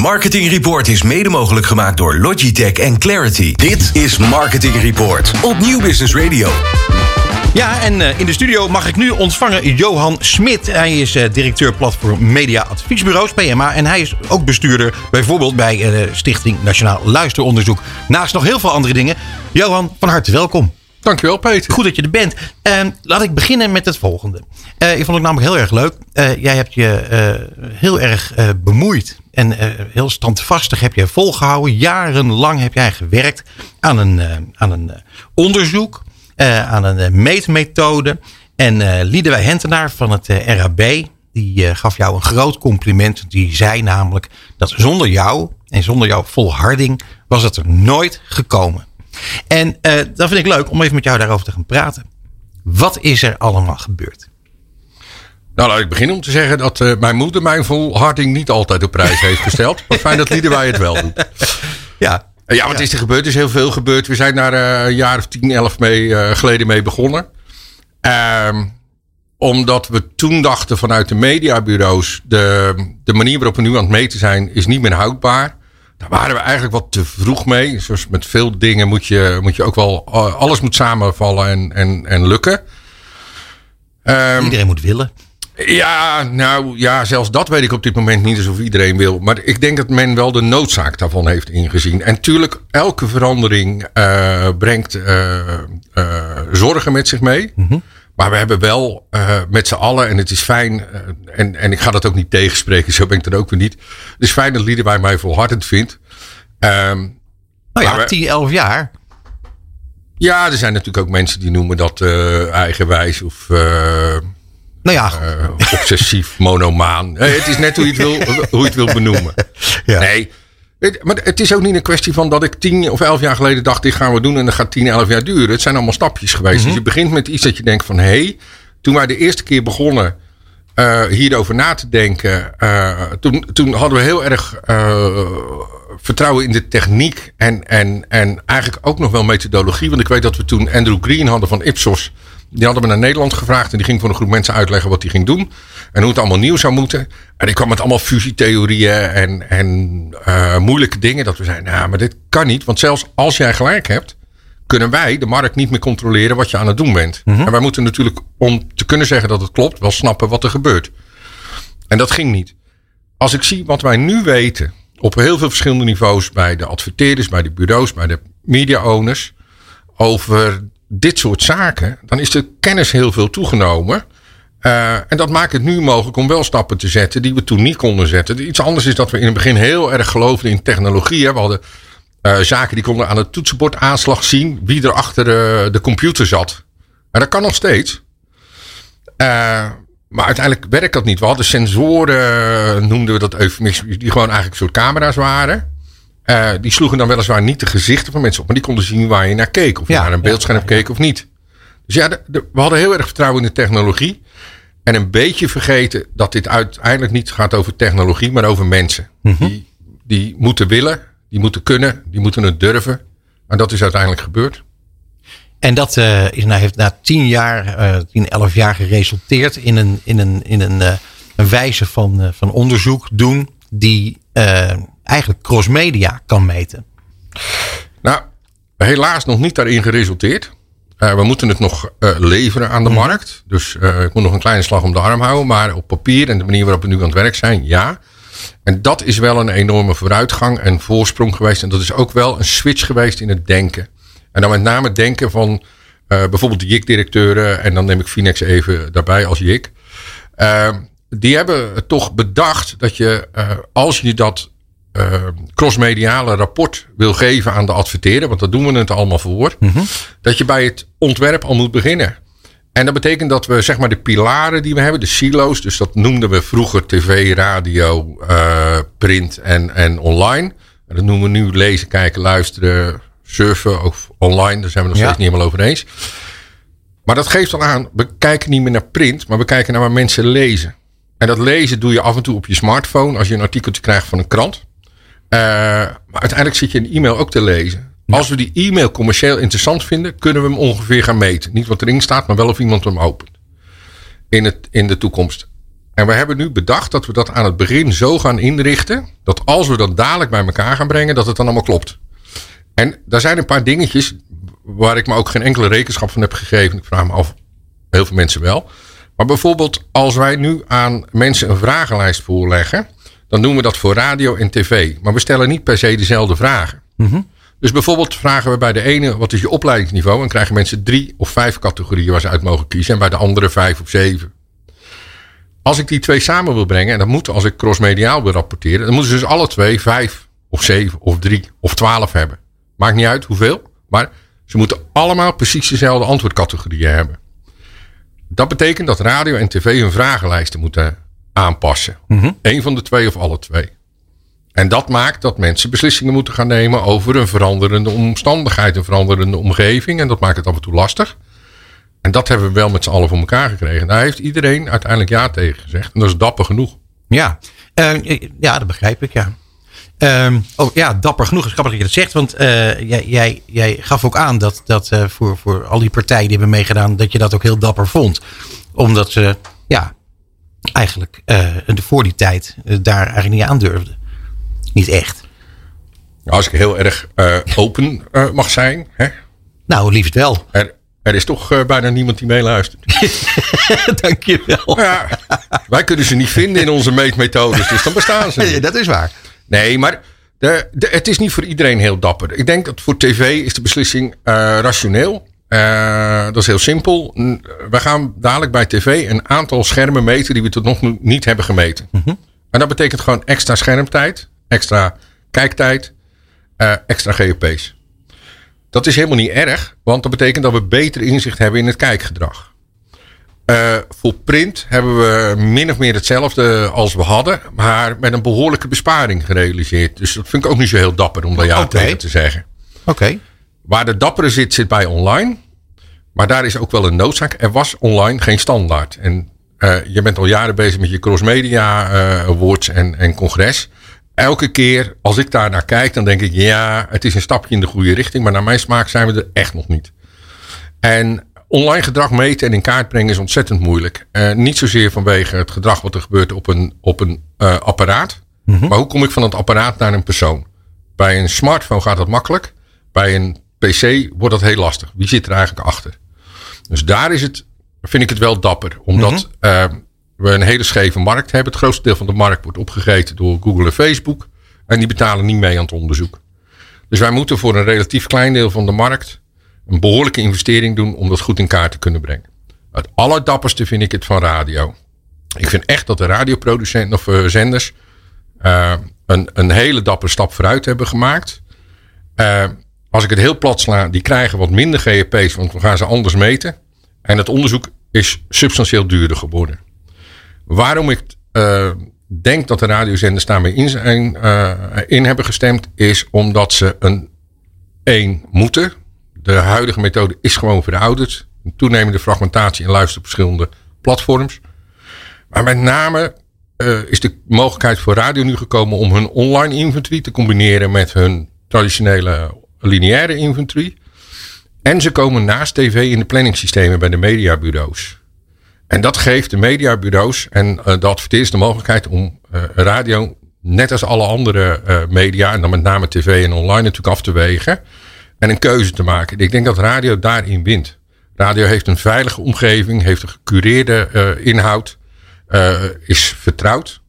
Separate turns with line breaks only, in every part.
Marketing Report is mede mogelijk gemaakt door Logitech en Clarity. Dit is Marketing Report op Nieuw Business Radio.
Ja, en uh, in de studio mag ik nu ontvangen Johan Smit. Hij is uh, directeur platform Media Adviesbureaus, PMA. En hij is ook bestuurder bijvoorbeeld bij uh, Stichting Nationaal Luisteronderzoek. Naast nog heel veel andere dingen. Johan, van harte welkom.
Dankjewel, Peter.
Goed dat je er bent. Uh, laat ik beginnen met het volgende. Uh, ik vond het namelijk heel erg leuk. Uh, jij hebt je heel erg bemoeid en heel standvastig heb je volgehouden. Jarenlang heb jij gewerkt aan een, aan een onderzoek, aan een meetmethode. En Liedewij Hentenaar van het RAB, die gaf jou een groot compliment. Die zei namelijk dat zonder jou en zonder jouw volharding was het er nooit gekomen. En uh, dat vind ik leuk om even met jou daarover te gaan praten. Wat is er allemaal gebeurd?
Nou, laat ik beginnen om te zeggen dat uh, mijn moeder mijn volharding niet altijd op prijs heeft gesteld. maar fijn dat wij het wel doen.
Ja.
Ja, wat is er gebeurd? Er is heel veel gebeurd. We zijn daar een jaar of 10, 11 mee, geleden mee begonnen. Ehm, omdat we toen dachten vanuit de mediabureaus... De, de manier waarop we nu aan het meten zijn, is niet meer houdbaar. Daar waren we eigenlijk wat te vroeg mee. Zoals met veel dingen moet je, moet je ook wel. Alles moet samenvallen en, en, en lukken.
Um, iedereen moet willen.
Ja, nou ja, zelfs dat weet ik op dit moment niet of iedereen wil. Maar ik denk dat men wel de noodzaak daarvan heeft ingezien. En tuurlijk, elke verandering uh, brengt uh, uh, zorgen met zich mee. Mm -hmm. Maar we hebben wel uh, met z'n allen, en het is fijn, uh, en, en ik ga dat ook niet tegenspreken, zo ben ik er ook weer niet. Het is fijn dat Liederwij mij volhardend vindt.
Um, nou ja, we, 10, 11 jaar.
Ja, er zijn natuurlijk ook mensen die noemen dat uh, eigenwijs of
nou ja.
obsessief, monomaan. het is net hoe je het wil, hoe je het wil benoemen. Ja. Nee, maar het is ook niet een kwestie van dat ik tien of elf jaar geleden dacht: dit gaan we doen en dat gaat tien, elf jaar duren. Het zijn allemaal stapjes geweest. Mm -hmm. Dus je begint met iets dat je denkt van hé, hey, toen wij de eerste keer begonnen uh, hierover na te denken, uh, toen, toen hadden we heel erg uh, vertrouwen in de techniek en, en, en eigenlijk ook nog wel methodologie. Want ik weet dat we toen Andrew Green hadden van Ipsos. Die hadden we naar Nederland gevraagd en die ging voor een groep mensen uitleggen wat hij ging doen. En hoe het allemaal nieuw zou moeten. En die kwam met allemaal fusietheorieën en, en uh, moeilijke dingen. Dat we zeiden, nou, maar dit kan niet. Want zelfs als jij gelijk hebt, kunnen wij de markt niet meer controleren wat je aan het doen bent. Mm -hmm. En wij moeten natuurlijk, om te kunnen zeggen dat het klopt, wel snappen wat er gebeurt. En dat ging niet. Als ik zie wat wij nu weten, op heel veel verschillende niveaus, bij de adverteerders, bij de bureaus, bij de media owners, over dit soort zaken, dan is de kennis heel veel toegenomen. Uh, en dat maakt het nu mogelijk om wel stappen te zetten die we toen niet konden zetten. Iets anders is dat we in het begin heel erg geloofden in technologie. We hadden uh, zaken die konden aan het toetsenbord aanslag zien wie er achter de, de computer zat. En dat kan nog steeds. Maar uiteindelijk werkt dat niet. We hadden sensoren, noemden we dat die gewoon eigenlijk soort camera's waren. Uh, die sloegen dan weliswaar niet de gezichten van mensen op, maar die konden zien waar je naar keek. Of je ja, naar een beeldscherm ja, ja, keek of niet. Dus ja, de, de, we hadden heel erg vertrouwen in de technologie. En een beetje vergeten dat dit uiteindelijk niet gaat over technologie, maar over mensen. Mm -hmm. die, die moeten willen, die moeten kunnen, die moeten het durven. En dat is uiteindelijk gebeurd.
En dat uh, is, nou, heeft na tien jaar, uh, tien, elf jaar geresulteerd in een, in een, in een, een wijze van, van onderzoek doen die eigenlijk crossmedia kan meten.
Nou, helaas nog niet daarin geresulteerd. Uh, we moeten het nog uh, leveren aan de mm. markt. Dus uh, ik moet nog een kleine slag om de arm houden. Maar op papier en de manier waarop we nu aan het werk zijn, ja. En dat is wel een enorme vooruitgang en voorsprong geweest. En dat is ook wel een switch geweest in het denken. En dan met name het denken van bijvoorbeeld de JIC-directeuren. En dan neem ik Finex even daarbij als JIC. die hebben toch bedacht dat je, als je dat uh, crossmediale rapport wil geven aan de adverteerder, want dat doen we het allemaal voor, mm -hmm. dat je bij het ontwerp al moet beginnen. En dat betekent dat we zeg maar de pilaren die we hebben, de silo's, dus dat noemden we vroeger tv, radio, uh, print en, en online. En dat noemen we nu lezen, kijken, luisteren, surfen of online. Daar zijn we nog steeds niet helemaal over eens. Maar dat geeft al aan, we kijken niet meer naar print, maar we kijken naar waar mensen lezen. En dat lezen doe je af en toe op je smartphone als je een artikeltje krijgt van een krant. Uh, maar uiteindelijk zit je een e-mail ook te lezen. Ja. Als we die e-mail commercieel interessant vinden, kunnen we hem ongeveer gaan meten. Niet wat erin staat, maar wel of iemand hem opent. In, het, in de toekomst. En we hebben nu bedacht dat we dat aan het begin zo gaan inrichten. Dat als we dat dadelijk bij elkaar gaan brengen, dat het dan allemaal klopt. En daar zijn een paar dingetjes waar ik me ook geen enkele rekenschap van heb gegeven. Ik vraag me af, heel veel mensen wel. Maar bijvoorbeeld als wij nu aan mensen een vragenlijst voorleggen. Dan doen we dat voor radio en tv. Maar we stellen niet per se dezelfde vragen.
Mhm.
Dus bijvoorbeeld vragen we bij de ene, wat is je opleidingsniveau? En krijgen mensen drie of vijf categorieën waar ze uit mogen kiezen. En bij de andere vijf of zeven. Als ik die twee samen wil brengen, en dat moet als ik crossmediaal wil rapporteren, dan moeten ze dus alle twee vijf of zeven of drie of twaalf hebben. Maakt niet uit hoeveel, maar ze moeten allemaal precies dezelfde antwoordcategorieën hebben. Dat betekent dat radio en tv hun vragenlijsten moeten aanpassen.
Mhm.
Eén van de twee of alle twee. En dat maakt dat mensen beslissingen moeten gaan nemen over een veranderende omstandigheid, een veranderende omgeving. En dat maakt het af en toe lastig. En dat hebben we wel met z'n allen voor elkaar gekregen. Daar heeft iedereen uiteindelijk ja tegen gezegd. En dat is dapper genoeg.
Ja, Eh, ja dat begrijp ik, ja. Ehm, oh ja, dapper genoeg is grappig dat je dat zegt. Want eh, jij, jij, jij gaf ook aan dat, dat eh, voor, voor al die partijen die hebben meegedaan, dat je dat ook heel dapper vond. Omdat ze, ja, eigenlijk eh, voor die tijd eh, daar eigenlijk niet aan durfden. Niet echt.
Nou, Als ik heel erg eh, open mag zijn. Hè?
Nou, liefst wel.
Er, er is toch bijna niemand die meeluistert.
Dank je wel.
Ja, wij kunnen ze niet vinden in onze meetmethodes. Dus dan bestaan ze niet.
dat is waar.
Nee, maar de, de, het is niet voor iedereen heel dapper. Ik denk dat voor tv is de beslissing rationeel. Eh, dat is heel simpel. We gaan dadelijk bij tv een aantal schermen meten die we tot nog niet hebben gemeten. En dat betekent gewoon extra schermtijd, extra kijktijd, eh, extra GOP's. Dat is helemaal niet erg, want dat betekent dat we beter inzicht hebben in het kijkgedrag. Eh, voor print hebben we min of meer hetzelfde als we hadden, maar met een behoorlijke besparing gerealiseerd. Dus dat vind ik ook niet zo heel dapper om daar
Oké.
tegen te zeggen.
Oké.
Waar de dappere zit, zit bij online. Maar daar is ook wel een noodzaak. Er was online geen standaard. En eh, je bent al jaren bezig met je crossmedia eh awards en, en congres. Elke keer als ik daar naar kijk, dan denk ik, ja, het is een stapje in de goede richting. Maar naar mijn smaak zijn we er echt nog niet. En online gedrag meten en in kaart brengen is ontzettend moeilijk. Eh, niet zozeer vanwege het gedrag wat er gebeurt op een, op een apparaat. Maar hoe kom ik van het apparaat naar een persoon? Bij een smartphone gaat dat makkelijk. Bij een PC wordt dat heel lastig. Wie zit er eigenlijk achter? Dus daar is het, vind ik het wel dapper. Omdat eh, we een hele scheve markt hebben. Het grootste deel van de markt wordt opgegeten door Google en Facebook. En die betalen niet mee aan het onderzoek. Dus wij moeten voor een relatief klein deel van de markt een behoorlijke investering doen om dat goed in kaart te kunnen brengen. Het allerdapperste vind ik het van radio. Ik vind echt dat de radioproducenten of eh, zenders eh, een, een hele dappere stap vooruit hebben gemaakt. Eh, als ik het heel plat sla, die krijgen wat minder GEP's, want we gaan ze anders meten. En het onderzoek is substantieel duurder geworden. Waarom ik eh, denk dat de radiozenders daarmee in, zijn, eh, in hebben gestemd, is omdat ze een één moeten. De huidige methode is gewoon verouderd. Een toenemende fragmentatie en luister op verschillende platforms. Maar met name eh, is de mogelijkheid voor radio nu gekomen om hun online inventory te combineren met hun traditionele lineaire inventory. En ze komen naast tv in de planningssystemen bij de mediabureaus. En dat geeft de mediabureaus en eh, de adverteerders de mogelijkheid om eh, radio, net als alle andere eh, media, en dan met name tv en online natuurlijk af te wegen. En een keuze te maken. Ik denk dat radio daarin wint. Radio heeft een veilige omgeving, heeft een gecureerde inhoud, is vertrouwd.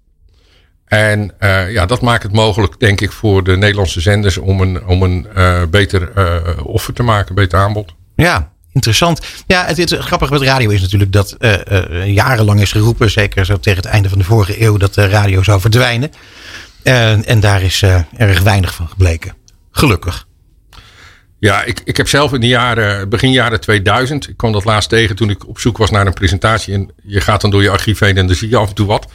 En eh, ja, dat maakt het mogelijk, denk ik, voor de Nederlandse zenders om een, om een eh, beter eh, offer te maken, een beter aanbod.
Ja, interessant. Ja, het, het grappige met radio is natuurlijk dat jarenlang is geroepen, zeker zo tegen het einde van de vorige eeuw, dat de radio zou verdwijnen. En en daar is erg weinig van gebleken. Gelukkig.
Ja, ik, ik heb zelf in de jaren, begin jaren 2000, ik kwam dat laatst tegen toen ik op zoek was naar een presentatie. En je gaat dan door je archief heen en dan zie je af en toe wat.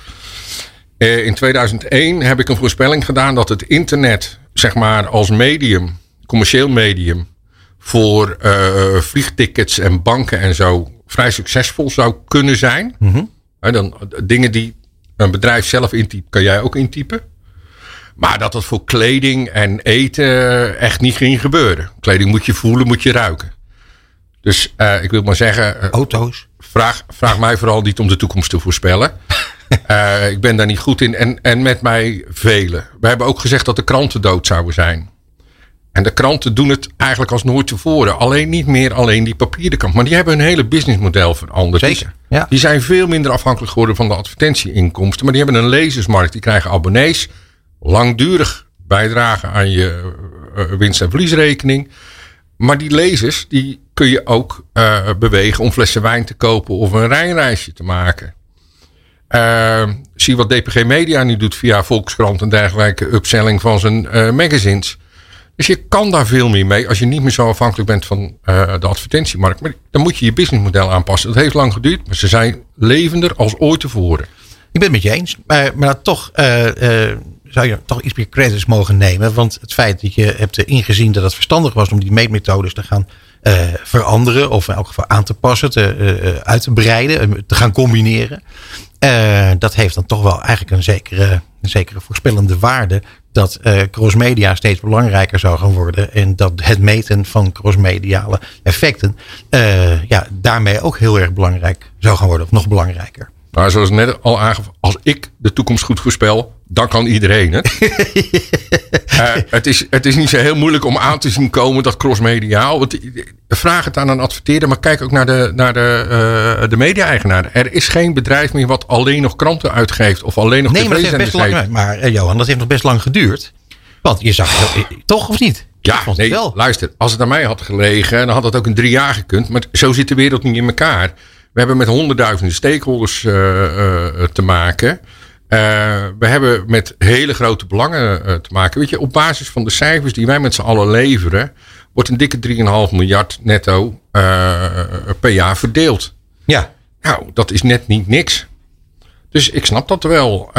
Eh, in 2001 heb ik een voorspelling gedaan dat het internet, zeg maar als medium, commercieel medium, voor eh, vliegtickets en banken en zo vrij succesvol zou kunnen zijn. Hè, dan, dingen die een bedrijf zelf intypt, kan jij ook intypen. Maar dat dat voor kleding en eten echt niet ging gebeuren. Kleding moet je voelen, moet je ruiken. Dus eh, ik wil maar zeggen, eh,
Auto's.
vraag, vraag mij vooral niet om de toekomst te voorspellen. ik ben daar niet goed in. En, en met mij velen. We hebben ook gezegd dat de kranten dood zouden zijn. En de kranten doen het eigenlijk als nooit tevoren. Alleen niet meer alleen die papieren kant. Maar die hebben hun hele businessmodel veranderd.
Zeker,
ja. Die zijn veel minder afhankelijk geworden van de advertentieinkomsten. Maar die hebben een lezersmarkt. Die krijgen abonnees. Langdurig bijdragen aan je uh, winst- en verliesrekening. Maar die lezers die kun je ook uh, bewegen om flessen wijn te kopen of een rijreisje te maken. Uh, zie wat DPG Media nu doet via Volkskrant en dergelijke upselling van zijn magazines. Dus je kan daar veel meer mee als je niet meer zo afhankelijk bent van uh, de advertentiemarkt. Maar dan moet je je businessmodel aanpassen. Dat heeft lang geduurd, maar ze zijn levender als ooit tevoren.
Ik ben het met je eens. Maar, toch uh, zou je toch iets meer credits mogen nemen. Want het feit dat je hebt ingezien dat het verstandig was om die meetmethodes te gaan veranderen. Of in elk geval aan te passen, te, uit te breiden, te gaan combineren. dat heeft dan toch wel eigenlijk een zekere, zekere voorspellende waarde dat uh, crossmedia steeds belangrijker zou gaan worden. En dat het meten van crossmediale effecten ja, daarmee ook heel erg belangrijk zou gaan worden. Of nog belangrijker.
Maar zoals net al aangegeven, als ik de toekomst goed voorspel, dan kan iedereen het. uh, het, is, het is niet zo heel moeilijk om aan te zien komen dat crossmediaal. Want, vraag het aan een adverteerder, maar kijk ook naar de, naar de, uh, de media-eigenaar. Er is geen bedrijf meer wat alleen nog kranten uitgeeft of alleen nog
nee, maar dat heeft best lang, Maar uh, Johan, dat heeft nog best lang geduurd. Want je zag toch of niet?
Ja, nee, luister, als het aan mij had gelegen, dan had het ook in drie jaar gekund. Maar zo zit de wereld niet in elkaar. We hebben met honderdduizenden stakeholders uh, uh, te maken. Uh, we hebben met hele grote belangen te maken. Weet je, op basis van de cijfers die wij met z'n allen leveren, wordt een dikke 3,5 miljard netto per jaar verdeeld.
Ja.
Nou, dat is net niet niks. Dus ik snap dat wel.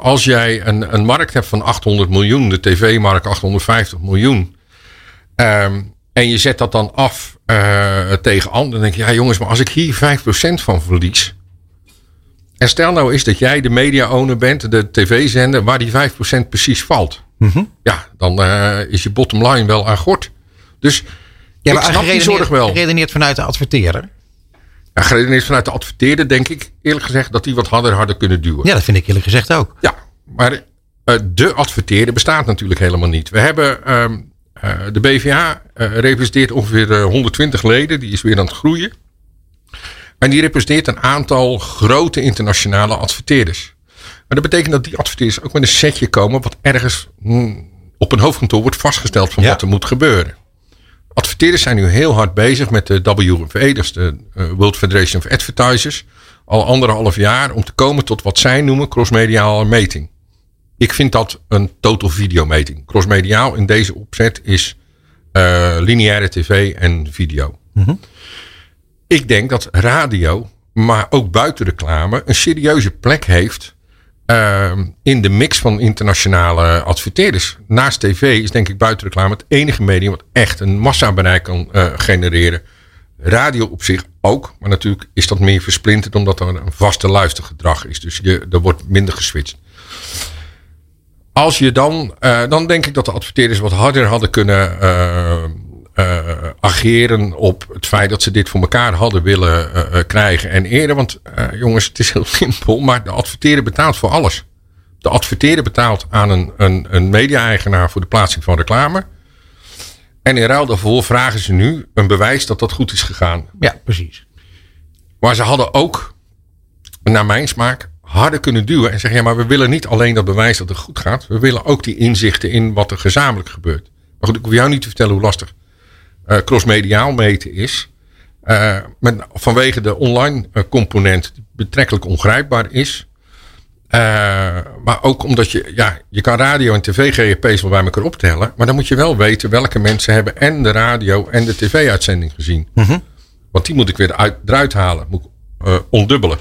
als jij een, een markt hebt van 800 miljoen, de tv-markt 850 miljoen. Ehm, en je zet dat dan af uh, tegen anderen. Dan denk je, ja jongens, maar als ik hier 5% van verlies. En stel nou eens dat jij de media-owner bent, de tv-zender, waar die 5% precies valt.
Mm -hmm.
Ja, dan uh, is je bottom line wel aan gort. Dus ja, maar ik snap die zorg wel.
Geredeneerd vanuit de adverteerder?
Ja, geredeneerd vanuit de adverteerder denk ik eerlijk gezegd dat die wat harder harder kunnen duwen.
Ja, dat vind ik eerlijk gezegd ook.
Ja, maar uh, de adverteerder bestaat natuurlijk helemaal niet. We hebben... Um, uh, de BVA uh, representeert ongeveer uh, 120 leden. Die is weer aan het groeien. En die representeert een aantal grote internationale adverteerders. Maar dat betekent dat die adverteerders ook met een setje komen. wat ergens mm, op een hoofdkantoor wordt vastgesteld van ja. wat er moet gebeuren. Adverteerders zijn nu heel hard bezig met de WFA, dat is de World Federation of Advertisers. Al anderhalf jaar om te komen tot wat zij noemen crossmediale meting. Ik vind dat een total videometing. Crossmediaal in deze opzet is uh, lineaire tv en video.
Mm -hmm.
Ik denk dat radio, maar ook buitenreclame, een serieuze plek heeft uh, in de mix van internationale adverteerders. Naast tv is denk ik buitenreclame het enige medium wat echt een massabereik kan uh, genereren. Radio op zich ook, maar natuurlijk is dat meer versplinterd omdat er een vaste luistergedrag is. Dus je, er wordt minder geswitcht. Als je dan, uh, dan denk ik dat de adverteerders wat harder hadden kunnen uh, uh, ageren op het feit dat ze dit voor elkaar hadden willen krijgen en eerder. Want jongens, het is heel simpel, maar de adverteerder betaalt voor alles. De adverteerder betaalt aan een, een, een media-eigenaar voor de plaatsing van reclame. En in ruil daarvoor vragen ze nu een bewijs dat dat goed is gegaan.
Ja, precies.
Maar ze hadden ook, naar mijn smaak, harder kunnen duwen en zeggen: ja, maar we willen niet alleen dat bewijs dat het goed gaat. We willen ook die inzichten in wat er gezamenlijk gebeurt. Maar goed, ik hoef jou niet te vertellen hoe lastig uh, crossmediaal meten is. Uh, met, vanwege de online uh, component die betrekkelijk ongrijpbaar is. maar ook omdat je, ja, je kan radio en tv GEP's wel bij elkaar optellen. Maar dan moet je wel weten welke mensen hebben en de radio en de tv-uitzending gezien.
Mm -hmm.
Want die moet ik weer uit, eruit halen, moet ondubbelen.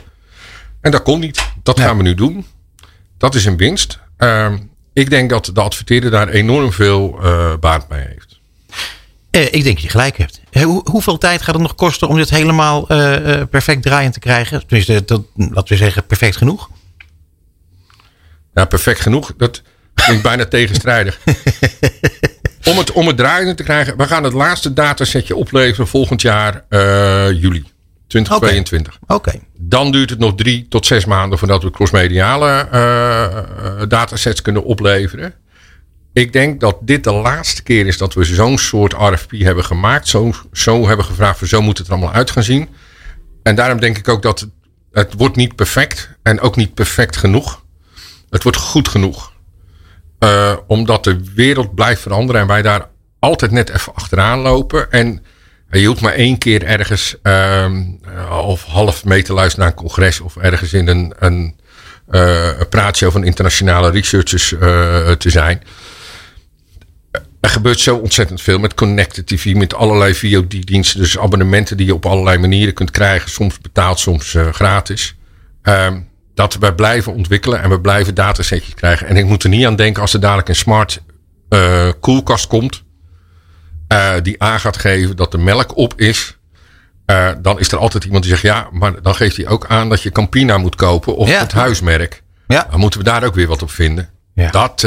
En dat kon niet. Dat gaan we nu doen. Dat is een winst. Uh, ik denk dat de adverteerder daar enorm veel uh, baat bij heeft.
Eh, ik denk dat je gelijk hebt. Hoe, hoeveel tijd gaat het nog kosten om dit helemaal uh, perfect draaiend te krijgen? Tenminste, dat, laten we zeggen, perfect genoeg?
Ja, perfect genoeg. Dat klinkt bijna tegenstrijdig. om, het, om het draaiend te krijgen. We gaan het laatste datasetje opleveren volgend jaar juli 2022.
Oké.
Dan duurt het nog drie tot zes maanden voordat we crossmediale uh, datasets kunnen opleveren. Ik denk dat dit de laatste keer is dat we zo'n soort RFP hebben gemaakt. Zo, zo hebben gevraagd, voor zo moet het er allemaal uit gaan zien. En daarom denk ik ook dat het, het wordt niet perfect en ook niet perfect genoeg. Het wordt goed genoeg. Uh, omdat de wereld blijft veranderen en wij daar altijd net even achteraan lopen. En je hoeft maar één keer ergens uh, of half mee te luisteren naar een congres of ergens in een, een, uh, een van internationale researchers uh, te zijn. Er gebeurt zo ontzettend veel met Connected TV, met allerlei VOD-diensten. Dus abonnementen die je op allerlei manieren kunt krijgen. Soms betaald, soms gratis. Uh, dat we blijven ontwikkelen en we blijven datasetjes krijgen. En ik moet er niet aan denken als er dadelijk een smart koelkast komt. Uh, die aan gaat geven dat de melk op is. Uh, dan is er altijd iemand die zegt ja, maar dan geeft hij ook aan dat je Campina moet kopen of ja. het huismerk. Ja. Dan moeten we daar ook weer wat op vinden. Ja. Dat,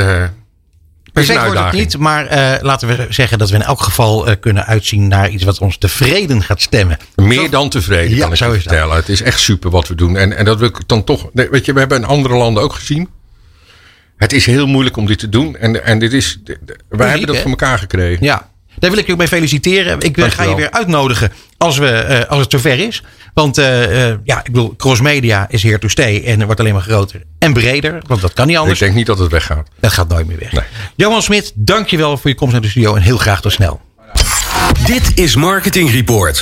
Perfect wordt het niet, maar uh, laten we zeggen dat we in elk geval uh, kunnen uitzien naar iets wat ons tevreden gaat stemmen.
Meer dan tevreden, ja, kan ik je vertellen. Het is echt super wat we doen. En, en dat wil ik dan toch. Weet je, we hebben in andere landen ook gezien. Het is heel moeilijk om dit te doen. En, en dit is. Wij hebben dat voor elkaar gekregen.
Ja. Daar wil ik je ook mee feliciteren. Ik ga je weer uitnodigen als, we, uh, als het zover is. Want uh, uh, ja, ik bedoel, crossmedia is here to stay. En wordt alleen maar groter en breder. Want dat kan niet anders.
Ik denk niet dat het weggaat.
Dat gaat nooit meer weg. Nee. Johan Smit, dankjewel voor je komst naar de studio. En heel graag tot snel.
Dit is Marketing Report.